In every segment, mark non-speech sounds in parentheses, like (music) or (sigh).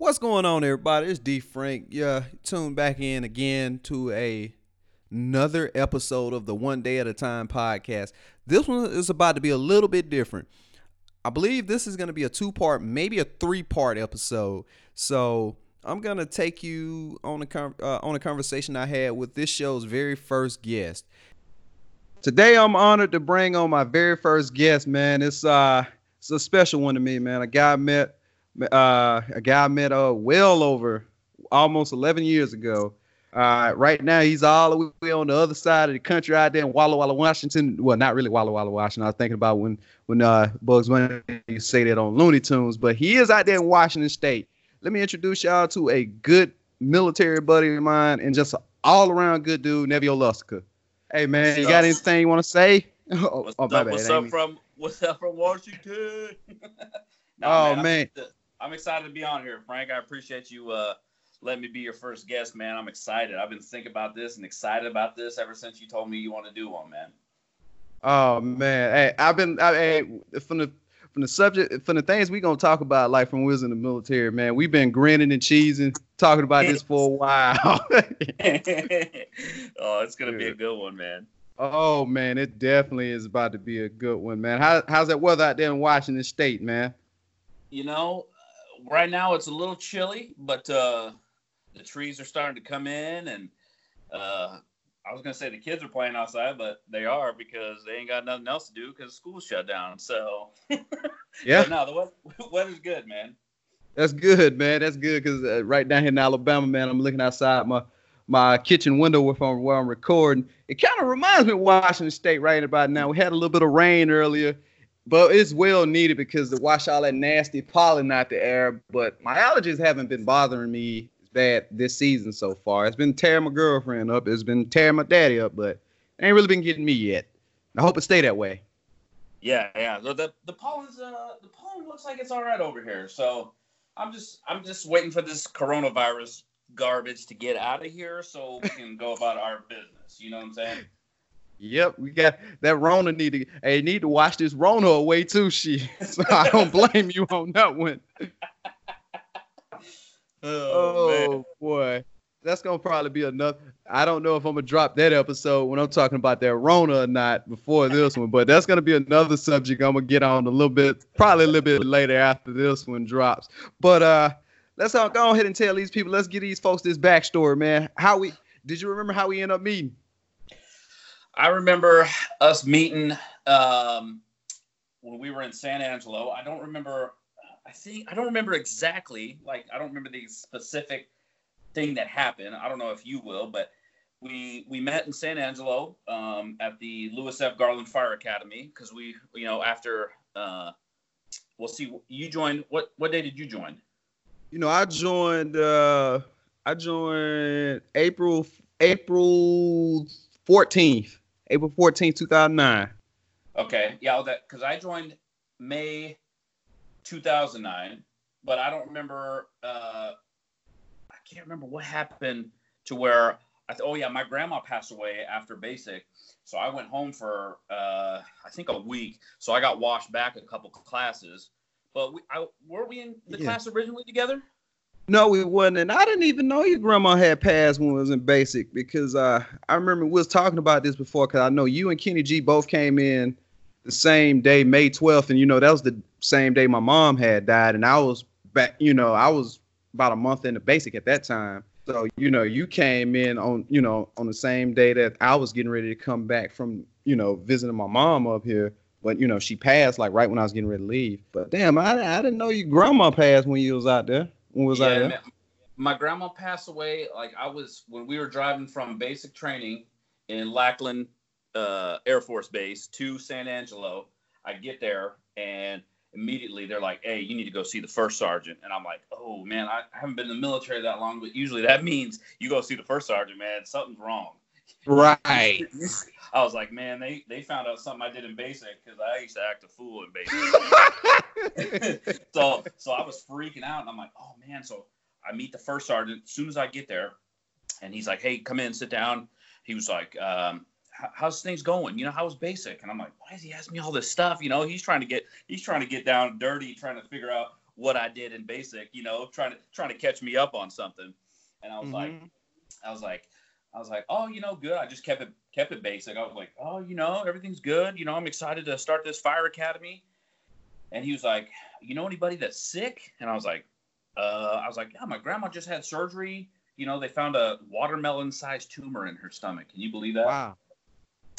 What's going on, everybody? It's D Frank. Yeah, tune back in again to a another episode of the One Day at a Time podcast. This one is about to be a little bit different. I believe this is going to be a two part, maybe a three part episode. So I'm gonna take you on a uh, on a conversation I had with this show's very first guest. Today I'm honored to bring on my very first guest, man. It's uh it's a special one to me, man. A guy I met uh, a guy I met uh, well over almost 11 years ago. Uh, right now, he's all the way on the other side of the country out there in Walla Walla, Washington. Well, not really Walla Walla, Washington. I was thinking about when when uh, Bugs Bunny say that on Looney Tunes, but he is out there in Washington State. Let me introduce y'all to a good military buddy of mine and just an all around good dude, Nevio Lusica. Hey man, you got anything you want to say? (laughs) oh, what's, oh, up, what's up from what's up from Washington? (laughs) oh man, man. I'm excited to be on here, Frank. I appreciate you uh, letting me be your first guest, man. I'm excited. I've been thinking about this and excited about this ever since you told me you want to do one, man. Oh man, hey, I've been I, hey, from the from the subject from the things we gonna talk about, like from when we was in the military, man. We've been grinning and cheesing, talking about this for a (laughs) while. (laughs) oh, it's gonna be a good one, man. Oh man, it definitely is about to be a good one, man. How, how's that weather out there in Washington State, man? You know, right now it's a little chilly, but uh, the trees are starting to come in, and uh, I was gonna say the kids are playing outside, but they are because they ain't got nothing else to do because school's shut down. So (laughs) yeah, no, the weather, (laughs) weather's good, man. That's good, man. That's good because uh, right down here in Alabama, man, I'm looking outside my my kitchen window where I'm, where I'm recording. It kind of reminds me of Washington State right about now. We had a little bit of rain earlier but it's well needed because to wash all that nasty pollen out the air. But my allergies haven't been bothering me bad this season so far. It's been tearing my girlfriend up. It's been tearing my daddy up, but it ain't really been getting me yet. I hope it stay that way. Yeah, yeah. The the, the pollen's uh the pollen looks like it's all right over here. So I'm just I'm just waiting for this coronavirus garbage to get out of here so we can go about our business. You know what I'm saying? Yep, we got that Rona need to hey need to wash this Rona away too. She, (laughs) so I don't (laughs) blame you on that one. (laughs) oh, oh boy, that's gonna probably be enough. I don't know if I'm gonna drop that episode when I'm talking about that Rona or not before this one, but that's gonna be another subject I'm gonna get on a little bit, probably a little bit later after this one drops. But uh, let's all go ahead and tell these people. Let's get these folks this backstory, man. How we did you remember how we end up meeting? I remember us meeting um, when we were in San Angelo. I don't remember. I think I don't remember exactly. Like I don't remember the specific thing that happened. I don't know if you will, but we we met in San Angelo um, at the Louis F. Garland Fire Academy because we, you know, after uh, we'll see. You joined. What what day did you join? You know, I joined. Uh, I joined April April fourteenth. April 14, 2009. Okay. Yeah, that because I joined May 2009, but I don't remember. Uh, I can't remember what happened to where. I th- oh yeah, my grandma passed away after basic, so I went home for uh, I think a week. So I got washed back a couple classes. But we, I, were we in the yeah. class originally together? No, we wasn't. And I didn't even know your grandma had passed when we was in basic because uh, I remember we was talking about this before because I know you and Kenny G both came in the same day, May 12th. And, you know, that was the same day my mom had died. And I was back, you know, I was about a month into basic at that time. So, you know, you came in on, you know, on the same day that I was getting ready to come back from, you know, visiting my mom up here. But, you know, she passed like right when I was getting ready to leave. But damn, I, I didn't know your grandma passed when you was out there. When was yeah, that? My grandma passed away. Like I was when we were driving from basic training in Lackland uh, Air Force Base to San Angelo. I get there and immediately they're like, "Hey, you need to go see the first sergeant." And I'm like, "Oh man, I haven't been in the military that long, but usually that (laughs) means you go see the first sergeant, man. Something's wrong." Right. (laughs) I was like, man, they they found out something I did in basic because I used to act a fool in basic. (laughs) so so I was freaking out, and I'm like, oh man. So I meet the first sergeant as soon as I get there, and he's like, hey, come in, sit down. He was like, um, how's things going? You know, how's basic? And I'm like, why is he asking me all this stuff? You know, he's trying to get he's trying to get down dirty, trying to figure out what I did in basic, you know, trying to trying to catch me up on something. And I was mm-hmm. like, I was like, I was like, oh, you know, good. I just kept it kept it basic. I was like, oh, you know, everything's good. You know, I'm excited to start this fire academy. And he was like, you know anybody that's sick? And I was like, uh, I was like, yeah, my grandma just had surgery. You know, they found a watermelon-sized tumor in her stomach. Can you believe that? Wow.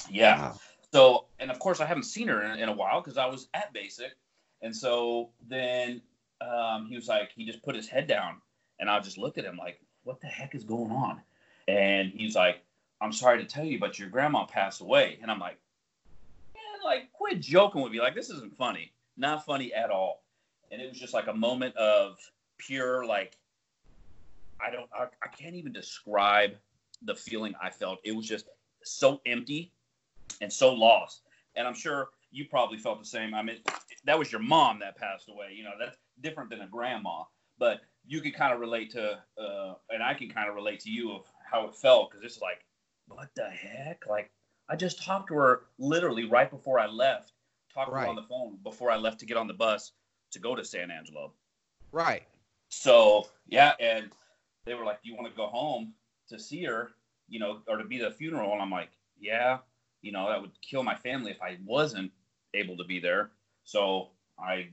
Yeah. Wow. So, and of course, I haven't seen her in, in a while because I was at basic. And so then um, he was like, he just put his head down, and I just looked at him like, what the heck is going on? And he's like, I'm sorry to tell you, but your grandma passed away. And I'm like, like, quit joking with me. Like, this isn't funny. Not funny at all. And it was just like a moment of pure, like, I don't, I, I can't even describe the feeling I felt. It was just so empty and so lost. And I'm sure you probably felt the same. I mean, that was your mom that passed away. You know, that's different than a grandma. But you could kind of relate to, uh, and I can kind of relate to you of how it felt because it's like, what the heck? Like, I just talked to her literally right before I left. Talked right. to her on the phone before I left to get on the bus to go to San Angelo. Right. So yeah, and they were like, "Do you want to go home to see her? You know, or to be the funeral?" And I'm like, "Yeah." You know, that would kill my family if I wasn't able to be there. So I,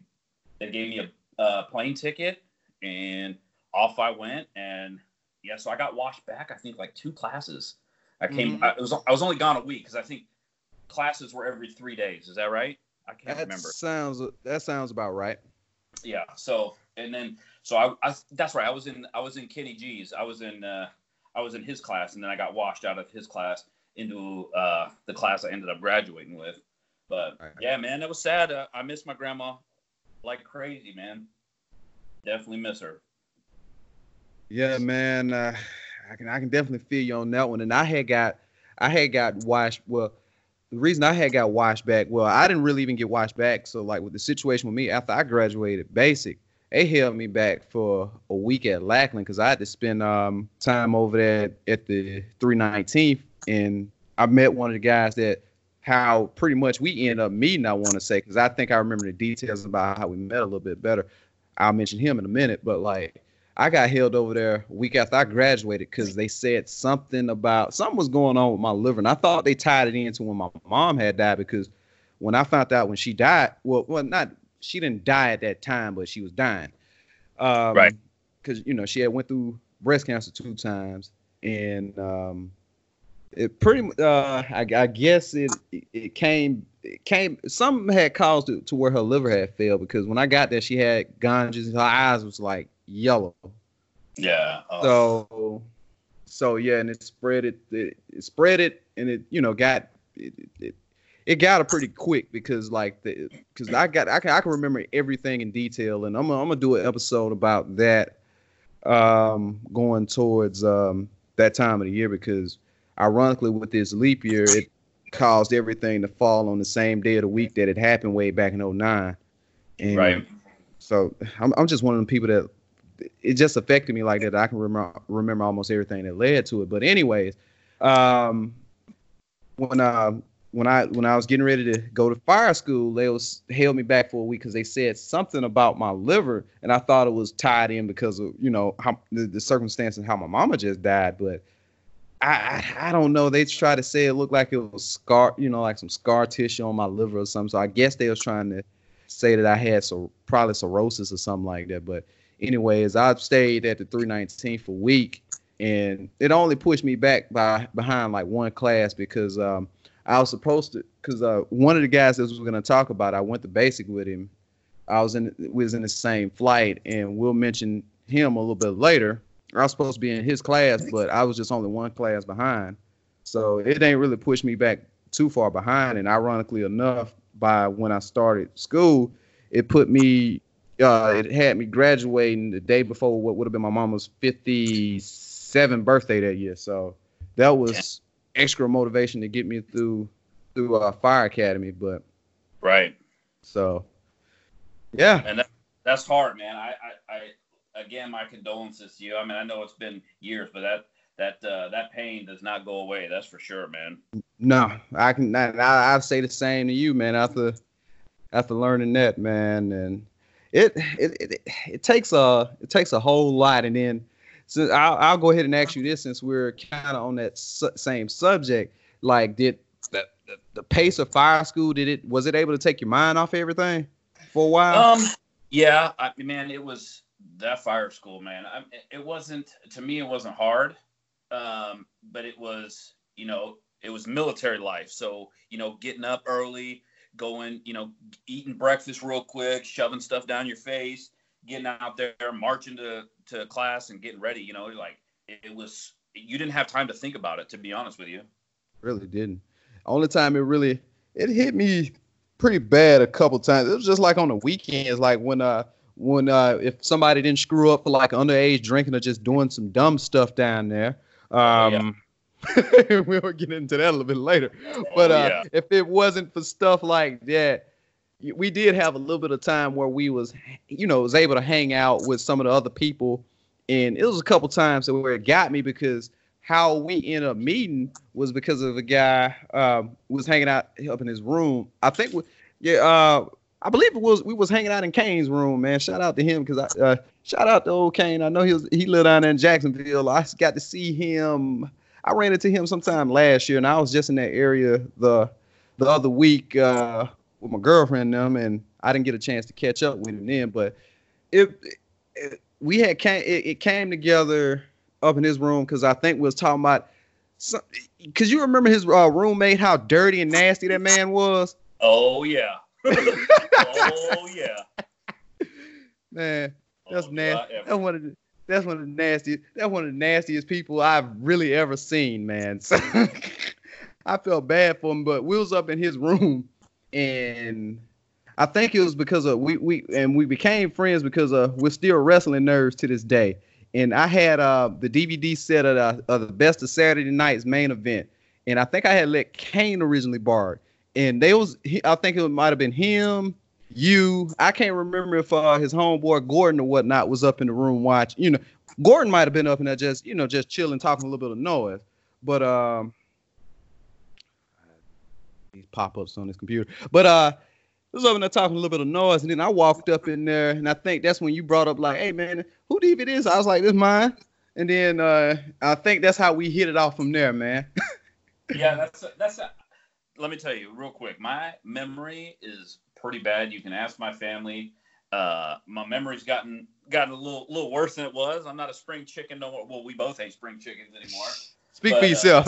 they gave me a, a plane ticket and off I went. And yeah, so I got washed back. I think like two classes. I came. Mm-hmm. I was I was only gone a week because I think classes were every three days. Is that right? I can't that remember. Sounds that sounds about right. Yeah. So and then so I, I that's right. I was in I was in Kenny G's. I was in uh, I was in his class, and then I got washed out of his class into uh, the class I ended up graduating with. But right. yeah, man, that was sad. Uh, I miss my grandma like crazy, man. Definitely miss her. Yeah, man. Uh, I can I can definitely feel you on that one. And I had got I had got washed. Well, the reason I had got washed back. Well, I didn't really even get washed back. So like with the situation with me after I graduated basic, they held me back for a week at Lackland because I had to spend um, time over there at the 319th, and I met one of the guys that how pretty much we end up meeting. I want to say because I think I remember the details about how we met a little bit better. I'll mention him in a minute, but like I got held over there a week after I graduated because they said something about something was going on with my liver, and I thought they tied it into when my mom had died because when I found out when she died, well, well, not she didn't die at that time, but she was dying. Um, right. Because you know she had went through breast cancer two times, and um, it pretty. Uh, I, I guess it it came came. Some had caused it to where her liver had failed because when I got there, she had jaundice. Her eyes was like yellow. Yeah. Oh. So, so yeah, and it spread it, it, it spread it, and it you know got it, it, it got it pretty quick because like the because I got I can I can remember everything in detail, and I'm gonna, I'm gonna do an episode about that um going towards um that time of the year because ironically with this leap year it caused everything to fall on the same day of the week that it happened way back in 09 and right. so I'm, I'm just one of the people that it just affected me like that. I can remember remember almost everything that led to it. But anyways um when uh when I when I was getting ready to go to fire school, they was held me back for a week because they said something about my liver, and I thought it was tied in because of you know how the, the and how my mama just died. But I, I, don't know. They tried to say it looked like it was scar, you know, like some scar tissue on my liver or something. So I guess they was trying to say that I had so probably cirrhosis or something like that. But anyways, I stayed at the 319 for a week, and it only pushed me back by behind like one class because um I was supposed to, because uh, one of the guys that was going to talk about, I went to basic with him. I was in was in the same flight, and we'll mention him a little bit later. I was supposed to be in his class, but I was just only one class behind, so it ain't really pushed me back too far behind. And ironically enough, by when I started school, it put me, uh, it had me graduating the day before what would have been my mama's 57th birthday that year. So that was extra motivation to get me through through uh, fire academy. But right. So yeah, and that, that's hard, man. I, I, I again, my condolences to you. I mean, I know it's been years, but that that uh, that pain does not go away. That's for sure, man. No, I can. I, I say the same to you, man. After after learning that, man, and it it, it it takes a it takes a whole lot, and then so I'll, I'll go ahead and ask you this since we're kind of on that su- same subject. Like, did the, the the pace of fire school did it was it able to take your mind off everything for a while? Um, yeah, I, man, it was that fire school, man. I, it wasn't to me. It wasn't hard, um, but it was, you know, it was military life. So you know, getting up early, going, you know, eating breakfast real quick, shoving stuff down your face, getting out there, marching to to class, and getting ready. You know, like it, it was. You didn't have time to think about it, to be honest with you. Really didn't. Only time it really it hit me pretty bad a couple times. It was just like on the weekends, like when uh when uh if somebody didn't screw up for like underage drinking or just doing some dumb stuff down there. Um yeah. (laughs) we'll get into that a little bit later. But Oh, uh yeah. if it wasn't for stuff like that, we did have a little bit of time where we was you know was able to hang out with some of the other people and it was a couple times that where it got me because how we ended up meeting was because of a guy um was hanging out up in his room. I think we, yeah, uh I believe it was we was hanging out in Kane's room, man. Shout out to him because I uh, shout out to old Kane. I know he was he lived down there in Jacksonville. I got to see him. I ran into him sometime last year, and I was just in that area the the other week uh, with my girlfriend and them, and I didn't get a chance to catch up with him then. But it, it we had came it, it came together up in his room because I think we was talking about because you remember his uh, roommate how dirty and nasty that man was. Oh yeah. Oh yeah. Man, that's Oh, nasty. That's one of the that's one of the nastiest. That's one of the nastiest people I've really ever seen, man. So (laughs) I felt bad for him, but we was up in his room, and I think it was because of we we and we became friends because of we're still wrestling nerds to this day. And I had uh the DVD set of the, of the best of Saturday night's main event, and I think I had let Kane originally borrow it. And they was he, I think it might have been him, you. I can't remember if uh, his homeboy Gordon or whatnot was up in the room watching. You know, Gordon might have been up in there just you know just chilling, talking a little bit of noise. But um, these pop ups on his computer. But uh, I was over there talking a little bit of noise, and then I walked up in there, and I think that's when you brought up like, "Hey man, who DVD is?" I was like, "This mine." And then uh, I think that's how we hit it off from there, man. (laughs) yeah, that's that's. Let me tell you real quick. My memory is pretty bad. You can ask my family. Uh, my memory's gotten gotten a little little worse than it was. I'm not a spring chicken no more. Well, we both hate spring chickens anymore. Speak But, for uh, yourself.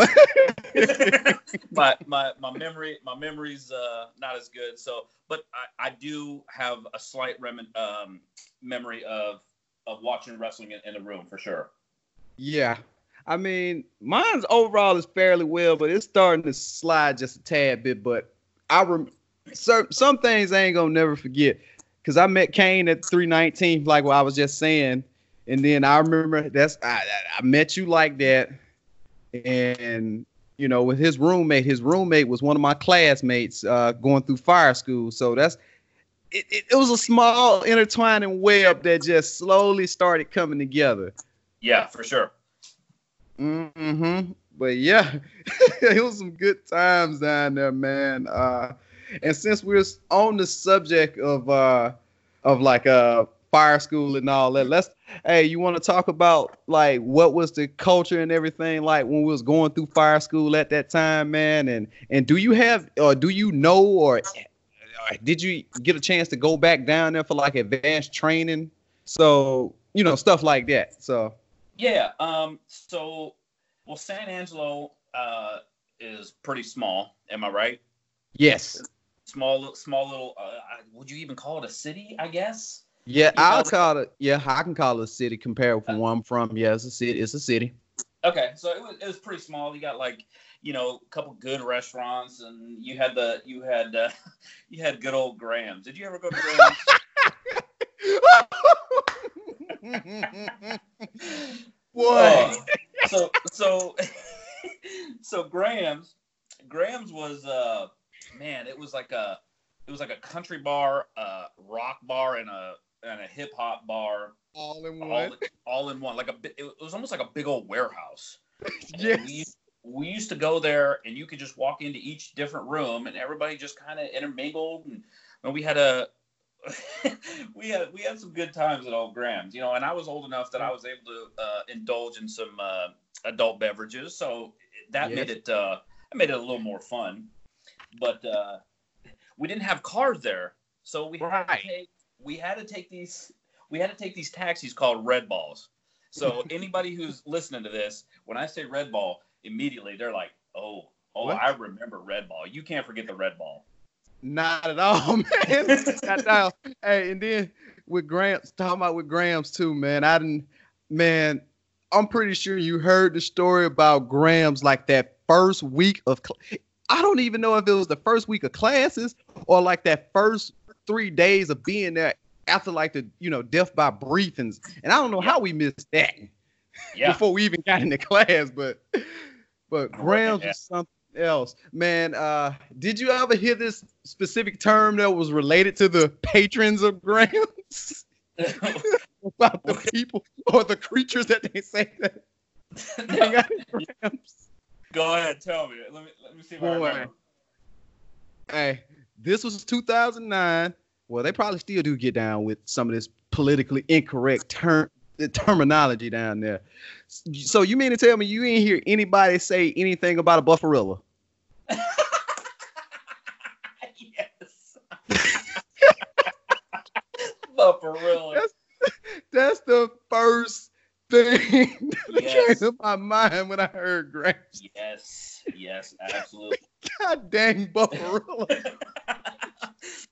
(laughs) (laughs) my my my memory my memory's uh, not as good. So, but I, I do have a slight remin- um, memory of of watching wrestling in, in the room for sure. Yeah. I mean, mine's overall is fairly well, but it's starting to slide just a tad bit. But I rem- some some things I ain't gonna never forget. Cause I met Kane at 319, like what I was just saying, and then I remember that's I, I- I met you like that, and you know with his roommate, his roommate was one of my classmates uh, going through fire school. So that's it, it, it was a small intertwining web that just slowly started coming together. Yeah, for sure. Mm-hmm. But yeah, (laughs) it was some good times down there, man. Uh, and since we're on the subject of uh, of like uh fire school and all that, let's hey, you want to talk about like what was the culture and everything like when we was going through fire school at that time, man? And and do you have or do you know or or did you get a chance to go back down there for like advanced training? So you know stuff like that. So Yeah. Um. So, well, San Angelo uh, is pretty small. Am I right? yes. Small, small little. Uh, would you even call it a city? I guess. Yeah, You I'll know- call it. Yeah, I can call it a city compared from where I'm from. Yeah, it's a city. It's a city. Okay, so it was it was pretty small. You got like you know a couple good restaurants, and you had the you had uh, (laughs) you had good old Grams. Did you ever go to Grams? (laughs) Boy, Uh, so so (laughs) so Grams Grams was uh man, it was like a it was like a country bar, a rock bar, and a and a hip hop bar all in one. all in one. Like a it was almost like a big old warehouse. (laughs) Yes. we, we used to go there and you could just walk into each different room and everybody just kind of intermingled and, and we had a (laughs) we had we had some good times at old Graham's, you know, and I was old enough that I was able to uh, indulge in some uh, adult beverages, so that Yes. made it uh, made it a little more fun. But uh, we didn't have cars there, so we had to take we had to take these we had to take these taxis called Red Balls. So (laughs) anybody who's listening to this, when I say Red Ball, immediately they're like, "Oh, oh, What? I remember Red Ball. You can't forget the Red Ball." Not at all, (laughs) man. Not. Hey, and then with Gramps, talking about with Grams too, man. I didn't, man. I'm pretty sure you heard the story about Grams like that first week of. Cl- I don't even know if it was the first week of classes or like that first three days of being there after like the you know death by briefings, and I don't know how we missed that Yeah. (laughs) before we even got into class, but but Grams was something else. Man, uh, did you ever hear this specific term that was related to the patrons of Grams? (laughs) (laughs) About the people or the creatures that they say that (laughs) hang out at Grams? Go ahead, tell me. Let me let me see if I Boy. remember. Hey, this was 2009. Well, they probably still do get down with some of this politically incorrect term the terminology down there. So you mean to tell me you ain't hear anybody say anything about a buffarilla? (laughs) yes. for That's- That's the first thing that Yes. came to my mind when I heard Gramps. yes, yes, absolutely. (laughs) God dang buffarilla. (laughs)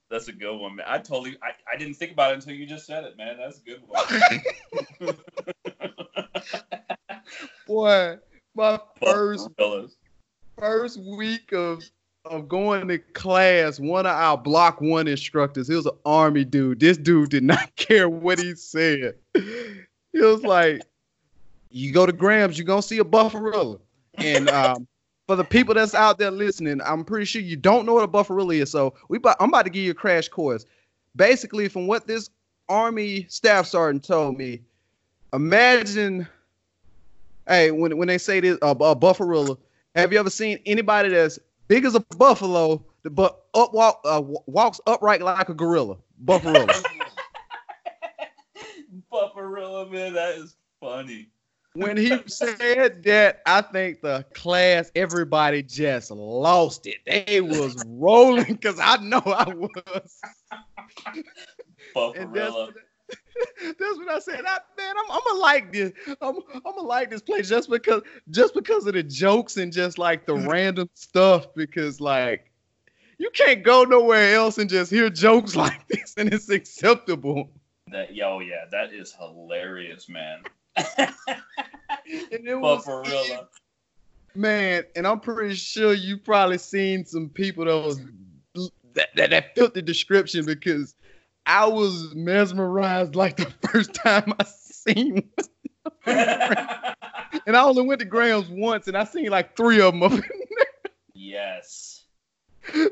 That's a good one, man. I totally, I, I didn't think about it until you just said it, man. That's a good one. (laughs) Boy, my first first week of of going to class, one of our block one instructors, he was an army dude. This dude did not (laughs) care what he said. He was like, "You go to Grams, you're gonna see a buffarilla." And um, for the people that's out there listening, I'm pretty sure you don't know what a buffarilla is. So we, I'm about to give you a crash course. Basically, from what this army staff sergeant told me, imagine, hey, when when they say this, a, a buffarilla, have you ever seen anybody that's big as a buffalo, but up walk uh, walks upright like a gorilla? Buffarilla. (laughs) Buffarilla, man, that is funny. When he said that, I think the class, everybody just lost it. They was rolling because I know I was. That's, (laughs) that's what I said. I, man, I'm, I'm gonna like this. I'm, I'm gonna like this place just because, just because of the jokes and just like the (laughs) random stuff. Because like, you can't go nowhere else and just hear jokes (laughs) like this and it's acceptable. That yo, yeah, that is hilarious, man. (laughs) And it was Buffarilla. Man, and I'm pretty sure you probably seen some people that was that, that, that the description because I was mesmerized like the (laughs) first time I seen. And I only went to Graham's once and I seen like three of them up in yes. (laughs) there.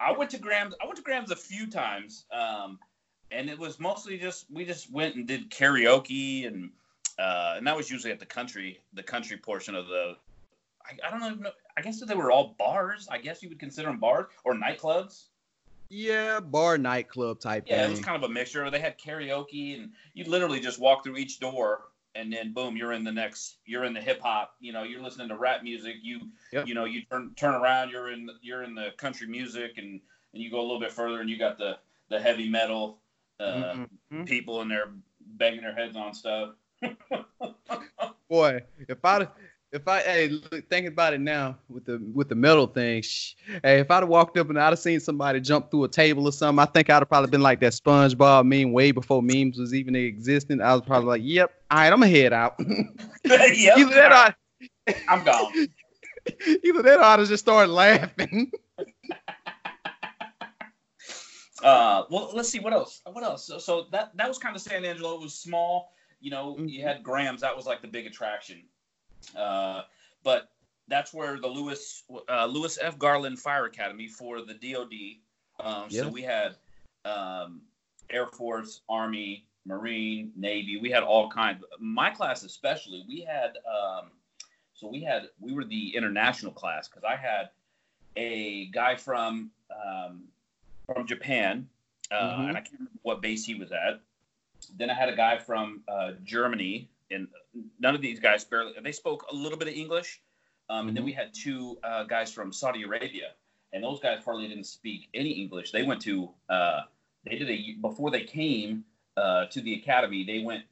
I went to Graham's. I went to Graham's a few times, um, and it was mostly just we just went and did karaoke, and uh, and that was usually at the country, the country portion of the. I, I don't know. I guess that they were all bars. I guess you would consider them bars or nightclubs. yeah, bar nightclub type Yeah, it was kind of a mixture. They had karaoke, and you literally just walk through each door, and then boom, you're in the next. You're in the hip hop. You know, you're listening to rap music. You, Yep. you know, you turn turn around. You're in you're in the country music, and and you go a little bit further, and you got the the heavy metal uh, Mhm. people in there banging their heads on stuff. (laughs) Boy, if I if I hey look, thinking about it now with the with the metal thing, hey, if I'd have walked up and I'd have seen somebody jump through a table or something, I think I'd have probably been like that SpongeBob meme way before memes was even existing. I was probably like, "Yep, all right, I'm gonna head out." (laughs) yep. either that, or I'm gone. (laughs) either that, or I'd have just started laughing. Uh, well, let's see what else. What else? So, so that that was kind of San Angelo. It was small. You know, Mhm. you had Grams. That was like the big attraction. Uh, but that's where the Lewis uh, Louis F. Garland Fire Academy for the DoD. Um, Yeah. So we had um, Air Force, Army, Marine, Navy. We had all kinds. My class especially. We had. Um, so we had we were the international class because I had a guy from um, from Japan, uh, Mhm. and I can't remember what base he was at. Then I had a guy from uh, Germany, and none of these guys barely they spoke a little bit of English. Um, And then Mhm. we had two uh, guys from Saudi Arabia, and those guys hardly didn't speak any English. They went to uh, they did a before they came uh, to the academy. They went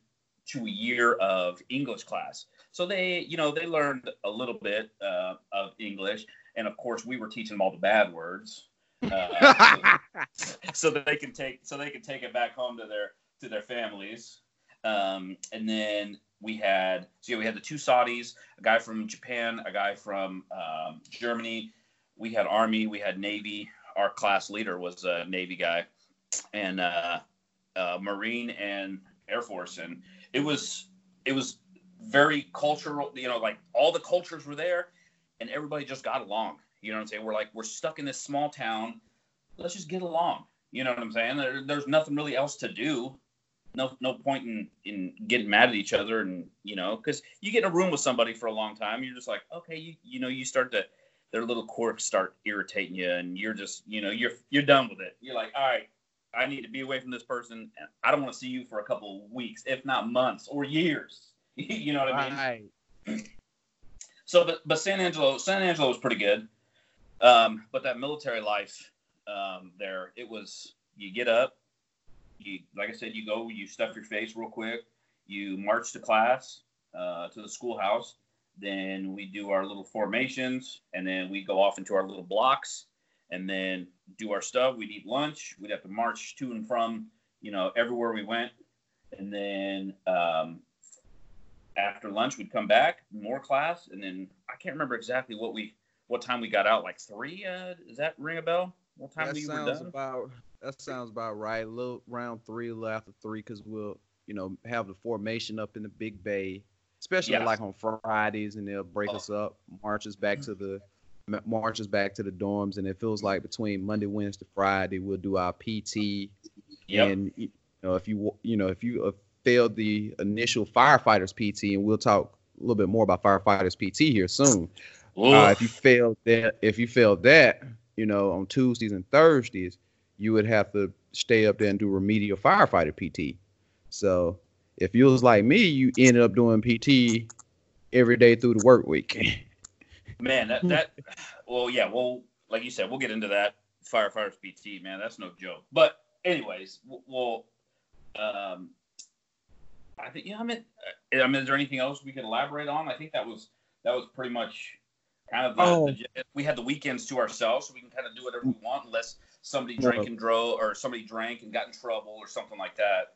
to a year of English class, so they you know they learned a little bit uh, of English, and of course we were teaching them all the bad words. Uh, (laughs) (laughs) so they can take so they can take it back home to their to their families. Um, and then we had so yeah, we had the two Saudis, a guy from Japan, a guy from um, Germany. We had Army, we had Navy. Our class leader was a Navy guy, and uh, uh, Marine and Air Force, and it was it was very cultural. You know, like all the cultures were there, and everybody just got along. You know what I'm saying? We're like we're stuck in this small town. Let's just get along. You know what I'm saying? There, there's nothing really else to do. No, no point in in getting mad at each other, and you know, because you get in a room with somebody for a long time, you're just like, okay, you you know, you start to their little quirks start irritating you, and you're just, you know, you're you're done with it. You're like, all right, I need to be away from this person, and I don't want to see you for a couple of weeks, if not months or years. (laughs) you know what I mean? Right. So, but but San Angelo, San Angelo was pretty good. Um, but that military life um, there, it was you get up, you like I said, you go, you stuff your face real quick, you march to class, uh, to the schoolhouse. Then we do our little formations, and then we go off into our little blocks, and then do our stuff. We'd eat lunch. We'd have to march to and from, you know, everywhere we went, and then um, after lunch we'd come back, more class, and then I can't remember exactly what we what time we got out. Like three? Uh, does that ring a bell? What time That we were sounds done? about that sounds about right. A little round three, a little after three, because we'll you know have the formation up in the big bay, especially Yeah. like on Fridays, and they'll break Oh. us up, march us back to the marches back to the dorms, and it feels like between Monday, Wednesday, Friday, we'll do our PT, Yep. and you know if you you know if you uh, failed the initial firefighters PT, and we'll talk a little bit more about firefighters PT here soon. Uh, if you failed that, if you failed that, you know, on Tuesdays and Thursdays, you would have to stay up there and do remedial firefighter PT. So if you was like me, you ended up doing PT every day through the work week. (laughs) Man, that that well, yeah, well, like you said, we'll get into that firefighters PT. Man, that's no joke. But anyways, well, um, I think yeah. I mean, uh, I mean, is there anything else we could elaborate on? I think that was that was pretty much kind of the, Oh. the we had the weekends to ourselves, so we can kind of do whatever we want, unless somebody drank and drove or somebody drank and got in trouble or something like that.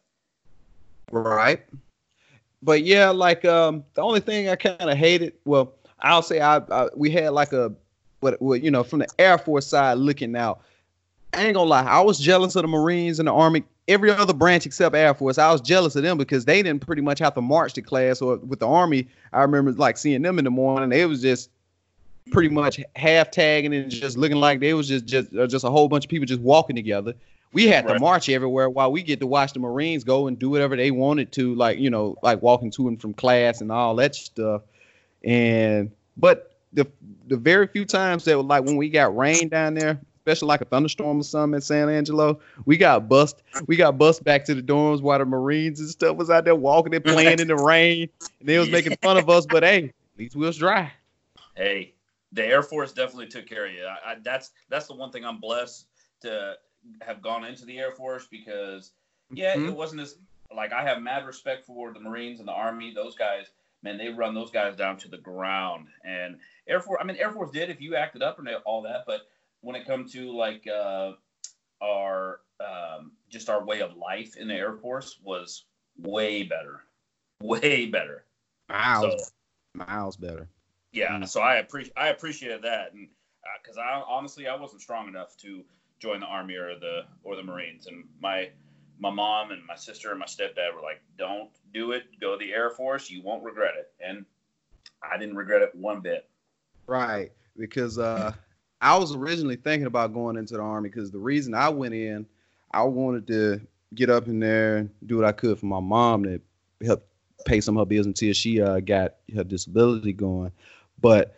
right. But yeah, like um, the only thing I kind of hated, well, I'll say I, I we had like a what, what you know from the Air Force side looking out. I ain't gonna lie, I was jealous of the Marines and the Army, every other branch except Air Force. I was jealous of them because they didn't pretty much have to march to class. Or with the Army, I remember like seeing them in the morning. They was just pretty much half tagging and just looking like they was just just uh, just a whole bunch of people just walking together. We had to march everywhere while we get to watch the Marines go and do whatever they wanted to, like you know, like walking to and from class and all that stuff. And but the the very few times that were like when we got rain down there, especially like a thunderstorm or something in San Angelo, we got bust. We got bust back to the dorms while the Marines and stuff was out there walking and playing in the rain, and they was making fun of us. But hey, at least we was dry. Hey, the Air Force definitely took care of you. I, I, that's that's the one thing I'm blessed to have gone into the Air Force because yeah, Mhm. it wasn't as like I have mad respect for the Marines and the Army. Those guys, man, they run those guys down to the ground. And Air Force, I mean, Air Force did if you acted up and all that, but when it comes to like uh, our um, just our way of life in the Air Force was way better, way better. Miles, So- miles better. Yeah, Mm. so I appreciate I appreciated that, and because I honestly I wasn't strong enough to join the army or the or the Marines, and my my mom and my sister and my stepdad were like, "Don't do it. Go to the Air Force. You won't regret it." And I didn't regret it one bit. Right, because uh, (laughs) I was originally thinking about going into the army because the reason I went in, I wanted to get up in there and do what I could for my mom to help pay some of her bills until she uh, got her disability going. But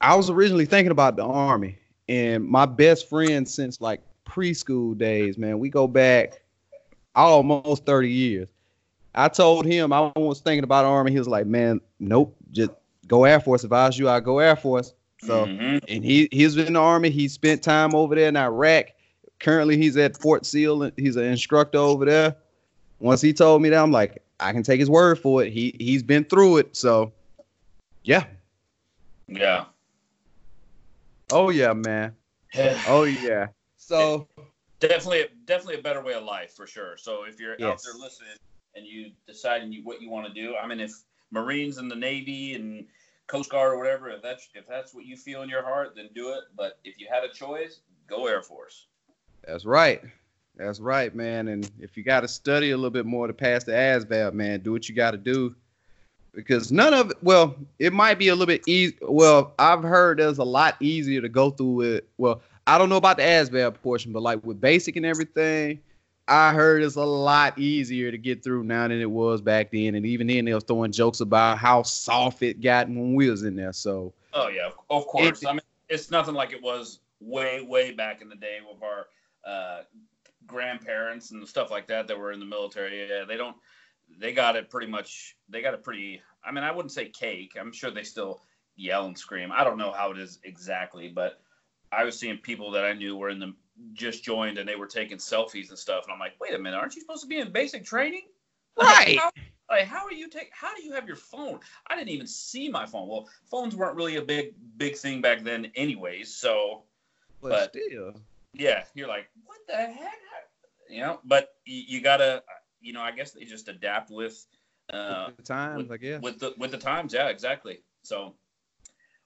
I was originally thinking about the army, and my best friend since like preschool days, man. We go back almost 30 years. I told him I was thinking about Army. He was like, man, nope, just go Air Force. If I was you, I'd go Air Force. So, mm-hmm. and he he's in the Army. He spent time over there in Iraq. Currently, he's at Fort Sill. He's an instructor over there. Once he told me that, I'm like, I can take his word for it. He he's been through it. So, yeah. Yeah. Oh yeah, man. (sighs) oh yeah. So definitely, definitely a better way of life for sure. So if you're yes. out there listening and you decide what you want to do, I mean, if Marines and the Navy and Coast Guard or whatever, if that's if that's what you feel in your heart, then do it. But if you had a choice, go Air Force. That's right. That's right, man. And if you got to study a little bit more to pass the ASVAB, man, do what you got to do. Because none of it, well, it might be a little bit easy. Well, I've heard there's a lot easier to go through it. Well, I don't know about the ASVAB portion, but like with basic and everything, I heard it's a lot easier to get through now than it was back then. And even then, they was throwing jokes about how soft it got when we was in there. So. Oh yeah, of course. It, I mean, it's nothing like it was way, way back in the day with our uh, grandparents and stuff like that that were in the military. Yeah, they don't. They got it pretty much. They got it pretty. I mean, I wouldn't say cake. I'm sure they still yell and scream. I don't know how it is exactly, but I was seeing people that I knew were in the just joined and they were taking selfies and stuff, and I'm like, wait a minute, aren't you supposed to be in basic training? Right. how, like, how are you take? How do you have your phone? I didn't even see my phone. Well, phones weren't really a big big thing back then, anyways. So, but, but still, yeah, you're like, what the heck? You know, but you, you gotta, you know, I guess they just adapt with, uh, with the times, with, I guess. With the with the times, yeah, exactly. So,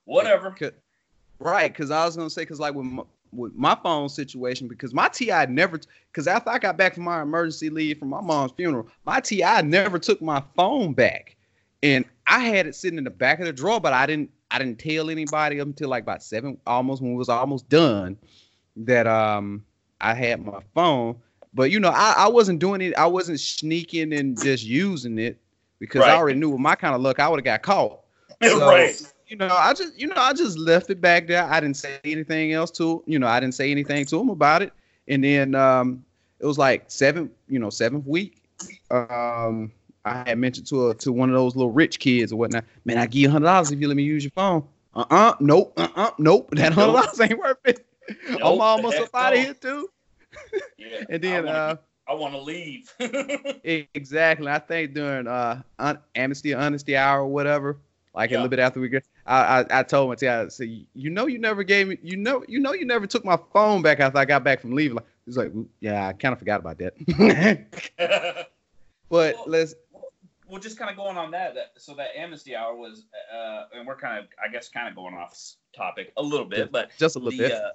whatever. Right, because I was gonna say, because like with my, with my phone situation, because my TI never, because after I got back from my emergency leave from my mom's funeral, my TI never took my phone back, and I had it sitting in the back of the drawer, but I didn't, I didn't tell anybody up until like about seven, almost when it was almost done, that um I had my phone. But you know, I, I wasn't doing it. I wasn't sneaking and just using it because right. I already knew with my kind of luck I would have got caught. (laughs) So, right you know, I just, you know, I just left it back there. I didn't say anything else to, you know, I didn't say anything to him about it. And then um, it was like seven, you know, seventh week. Um, I had mentioned to a, to one of those little rich kids or whatnot. Man, I give you hundred dollars if you let me use your phone. Uh uh-uh, uh, nope, uh uh, nope. (laughs) That hundred dollars ain't worth it. Nope, I'm almost up out of (laughs) here too. Yeah, and then uh, I want to leave. (laughs) exactly. I think during uh un- amnesty honesty hour or whatever, like yeah. a little bit after we get, I, I, I told him, I said, you know, you never gave me, you know, you know, you never took my phone back after I got back from leaving. Like, he's like, yeah, I kind of forgot about that. (laughs) (laughs) but well, let's. Well, just kind of going on that, that. So that amnesty hour was, uh, and we're kind of, I guess, kind of going off topic a little bit, but just a little the, bit. Uh,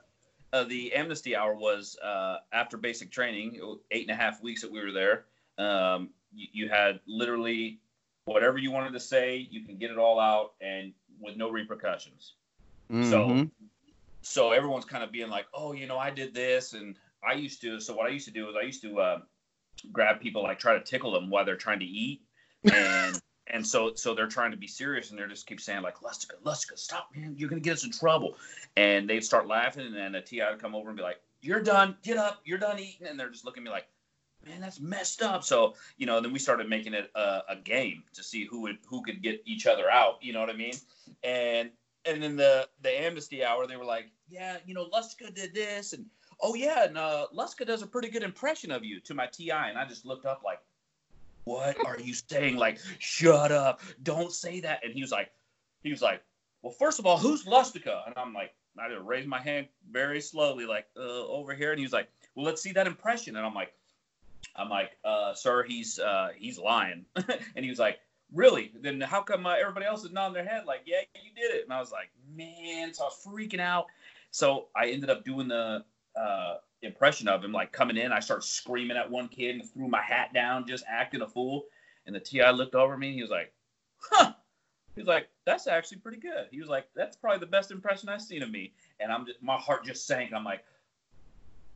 uh, the amnesty hour was uh, after basic training, eight and a half weeks that we were there. Um, you, you had literally whatever you wanted to say, you can get it all out, and with no repercussions. Mm-hmm. So so everyone's kind of being like, oh, you know, I did this, and I used to. So what I used to do is I used to uh, grab people, like try to tickle them while they're trying to eat, and and so so they're trying to be serious, and they're just keep saying like, Lustica, Lustica, stop, man, you're gonna get us in trouble, and they'd start laughing, and then a TI would come over and be like, you're done, get up, you're done eating, and they're just looking at me like, man, that's messed up. So, you know, then we started making it a, a, game to see who would who could get each other out. You know what I mean? And and then the the amnesty hour, they were like, yeah, you know, Luska did this, and oh yeah, and uh, Luska does a pretty good impression of you to my TI, and I just looked up like, what are you saying? Like, shut up, don't say that. And he was like, he was like, well, first of all, who's Lustica? And I'm like, I just raised my hand very slowly, like uh, over here, and he was like, well, let's see that impression. And I'm like, I'm like, uh, sir, he's uh, he's lying. (laughs) and he was like, really? Then how come uh, everybody else is nodding their head like, yeah, you did it? And I was like, man, so I was freaking out. So I ended up doing the uh, impression of him, like coming in. I started screaming at one kid and threw my hat down, just acting a fool. And the TI looked over me and he was like, huh. He was like, that's actually pretty good. He was like, that's probably the best impression I've seen of me. And I'm just, my heart just sank. I'm like,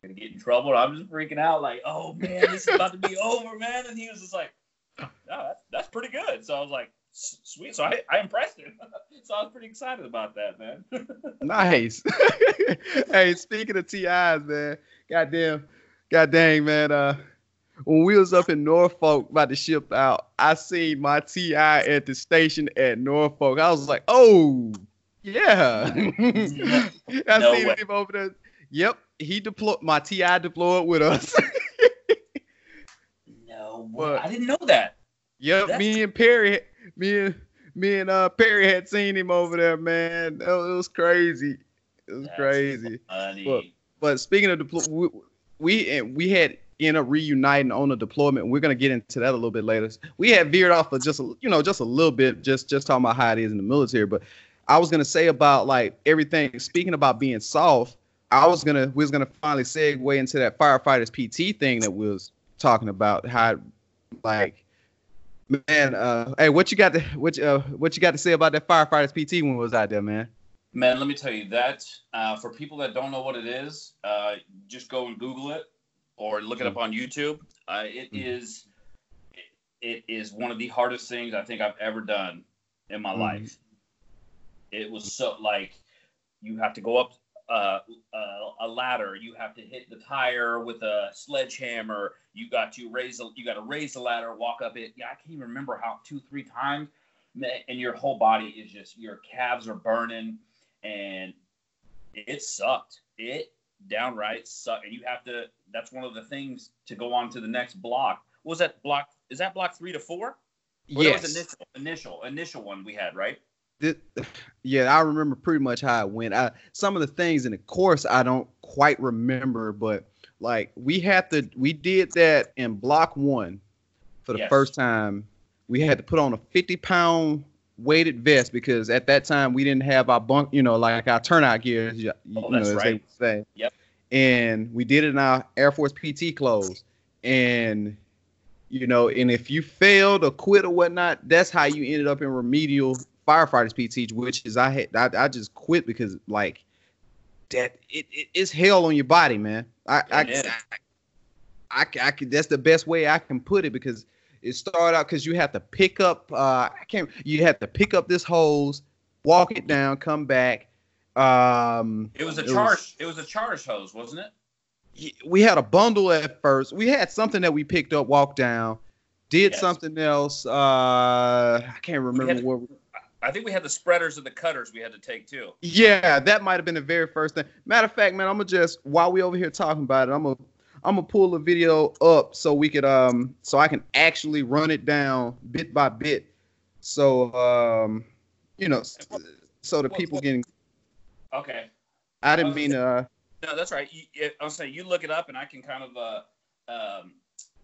gonna get in trouble. I'm just freaking out, like, oh man, this is about to be (laughs) over, man. And he was just like, no, that's pretty good. So I was like, sweet. So I, I impressed him. (laughs) so I was pretty excited about that, man. (laughs) nice. (laughs) hey, speaking of TIs, man, goddamn, god dang, man. Uh, when we was up in Norfolk about to ship out, I seen my TI at the station at Norfolk. I was like, oh, yeah. I No seen way. him over there. Yep, he deployed my TI deployed with us. No, What? I didn't know that. yep, That's- me and Perry, me and me and uh Perry had seen him over there, man. It was, it was crazy. It was That's crazy. Funny. Well, But speaking of deploy, we, we and we had ended up reuniting on a deployment. We're gonna get into that a little bit later. We had veered off of just a, you know just a little bit, just just talking about how it is in the military. But I was gonna say about like everything. Speaking about being soft, I was gonna we was gonna finally segue into that firefighters PT thing that we was talking about. How like man, uh, hey, what you got to what you, uh, what you got to say about that firefighters PT when was out there, man? Man, let me tell you that uh, for people that don't know what it is, uh, just go and Google it or look it up on YouTube. Uh, it Mhm. is it is one of the hardest things I think I've ever done in my Mhm. life. It was so like you have to go up uh, uh, a ladder, you have to hit the tire with a sledgehammer, you got to raise a, you got to raise the ladder, walk up it. Yeah, I can't even remember how two three times, and your whole body is just your calves are burning and it sucked. It downright sucked. And you have to. That's one of the things to go on to the next block. What was that block? Is that block three to four? That was initial, initial, initial one we had, right? This, yeah, I remember pretty much how it went. I, some of the things in the course I don't quite remember, but like we had to, we did that in block one for the Yes. first time. We had to put on a 50 pound weighted vest because at that time we didn't have our bunk, you know, like our turnout gear, you, Oh, know, that's they right. say. Yep. And we did it in our Air Force PT clothes. And you know, and if you failed or quit or whatnot, that's how you ended up in remedial firefighters PT, which is I had I, I just quit because like that it, it it's hell on your body, man. I I. I, I, I could that's the best way I can put it because it started out because you have to pick up uh I can't you have to pick up this hose, walk it down, come back. Um It was a It was- charge. it was a charge hose, wasn't it? we had a bundle at first. We had something that we picked up, walked down, did Yes. something else. Uh, I can't remember had- what. I think we had the spreaders and the cutters we had to take too. Yeah, that might have been the very first thing. Matter of fact, man, I'm gonna just while we over here talking about it, I'm gonna I'm gonna pull the video up so we could um so I can actually run it down bit by bit. So um you know so the people getting Okay. I didn't mean uh No, that's right. You, I'll say you look it up, and I can kind of uh, um,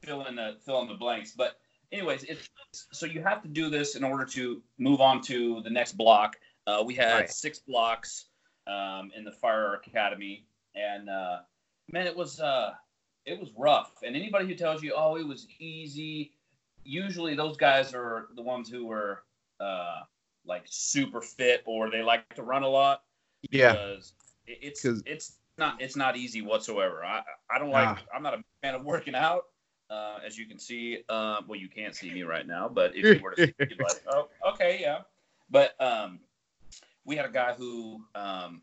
fill in the fill in the blanks. But anyways, it's so you have to do this in order to move on to the next block. Uh, we had Right. six blocks um, in the fire academy, and uh, man, it was uh, it was rough. And anybody who tells you, "Oh, it was easy," usually those guys are the ones who were uh, like super fit or they like to run a lot yeah it's it's not it's not easy whatsoever. I I don't like. I'm not a fan of working out. Uh, as you can see, uh, well, you can't see me right now, but if you were to see, me, you'd like, (laughs) oh, okay, yeah. But um, we had a guy who um,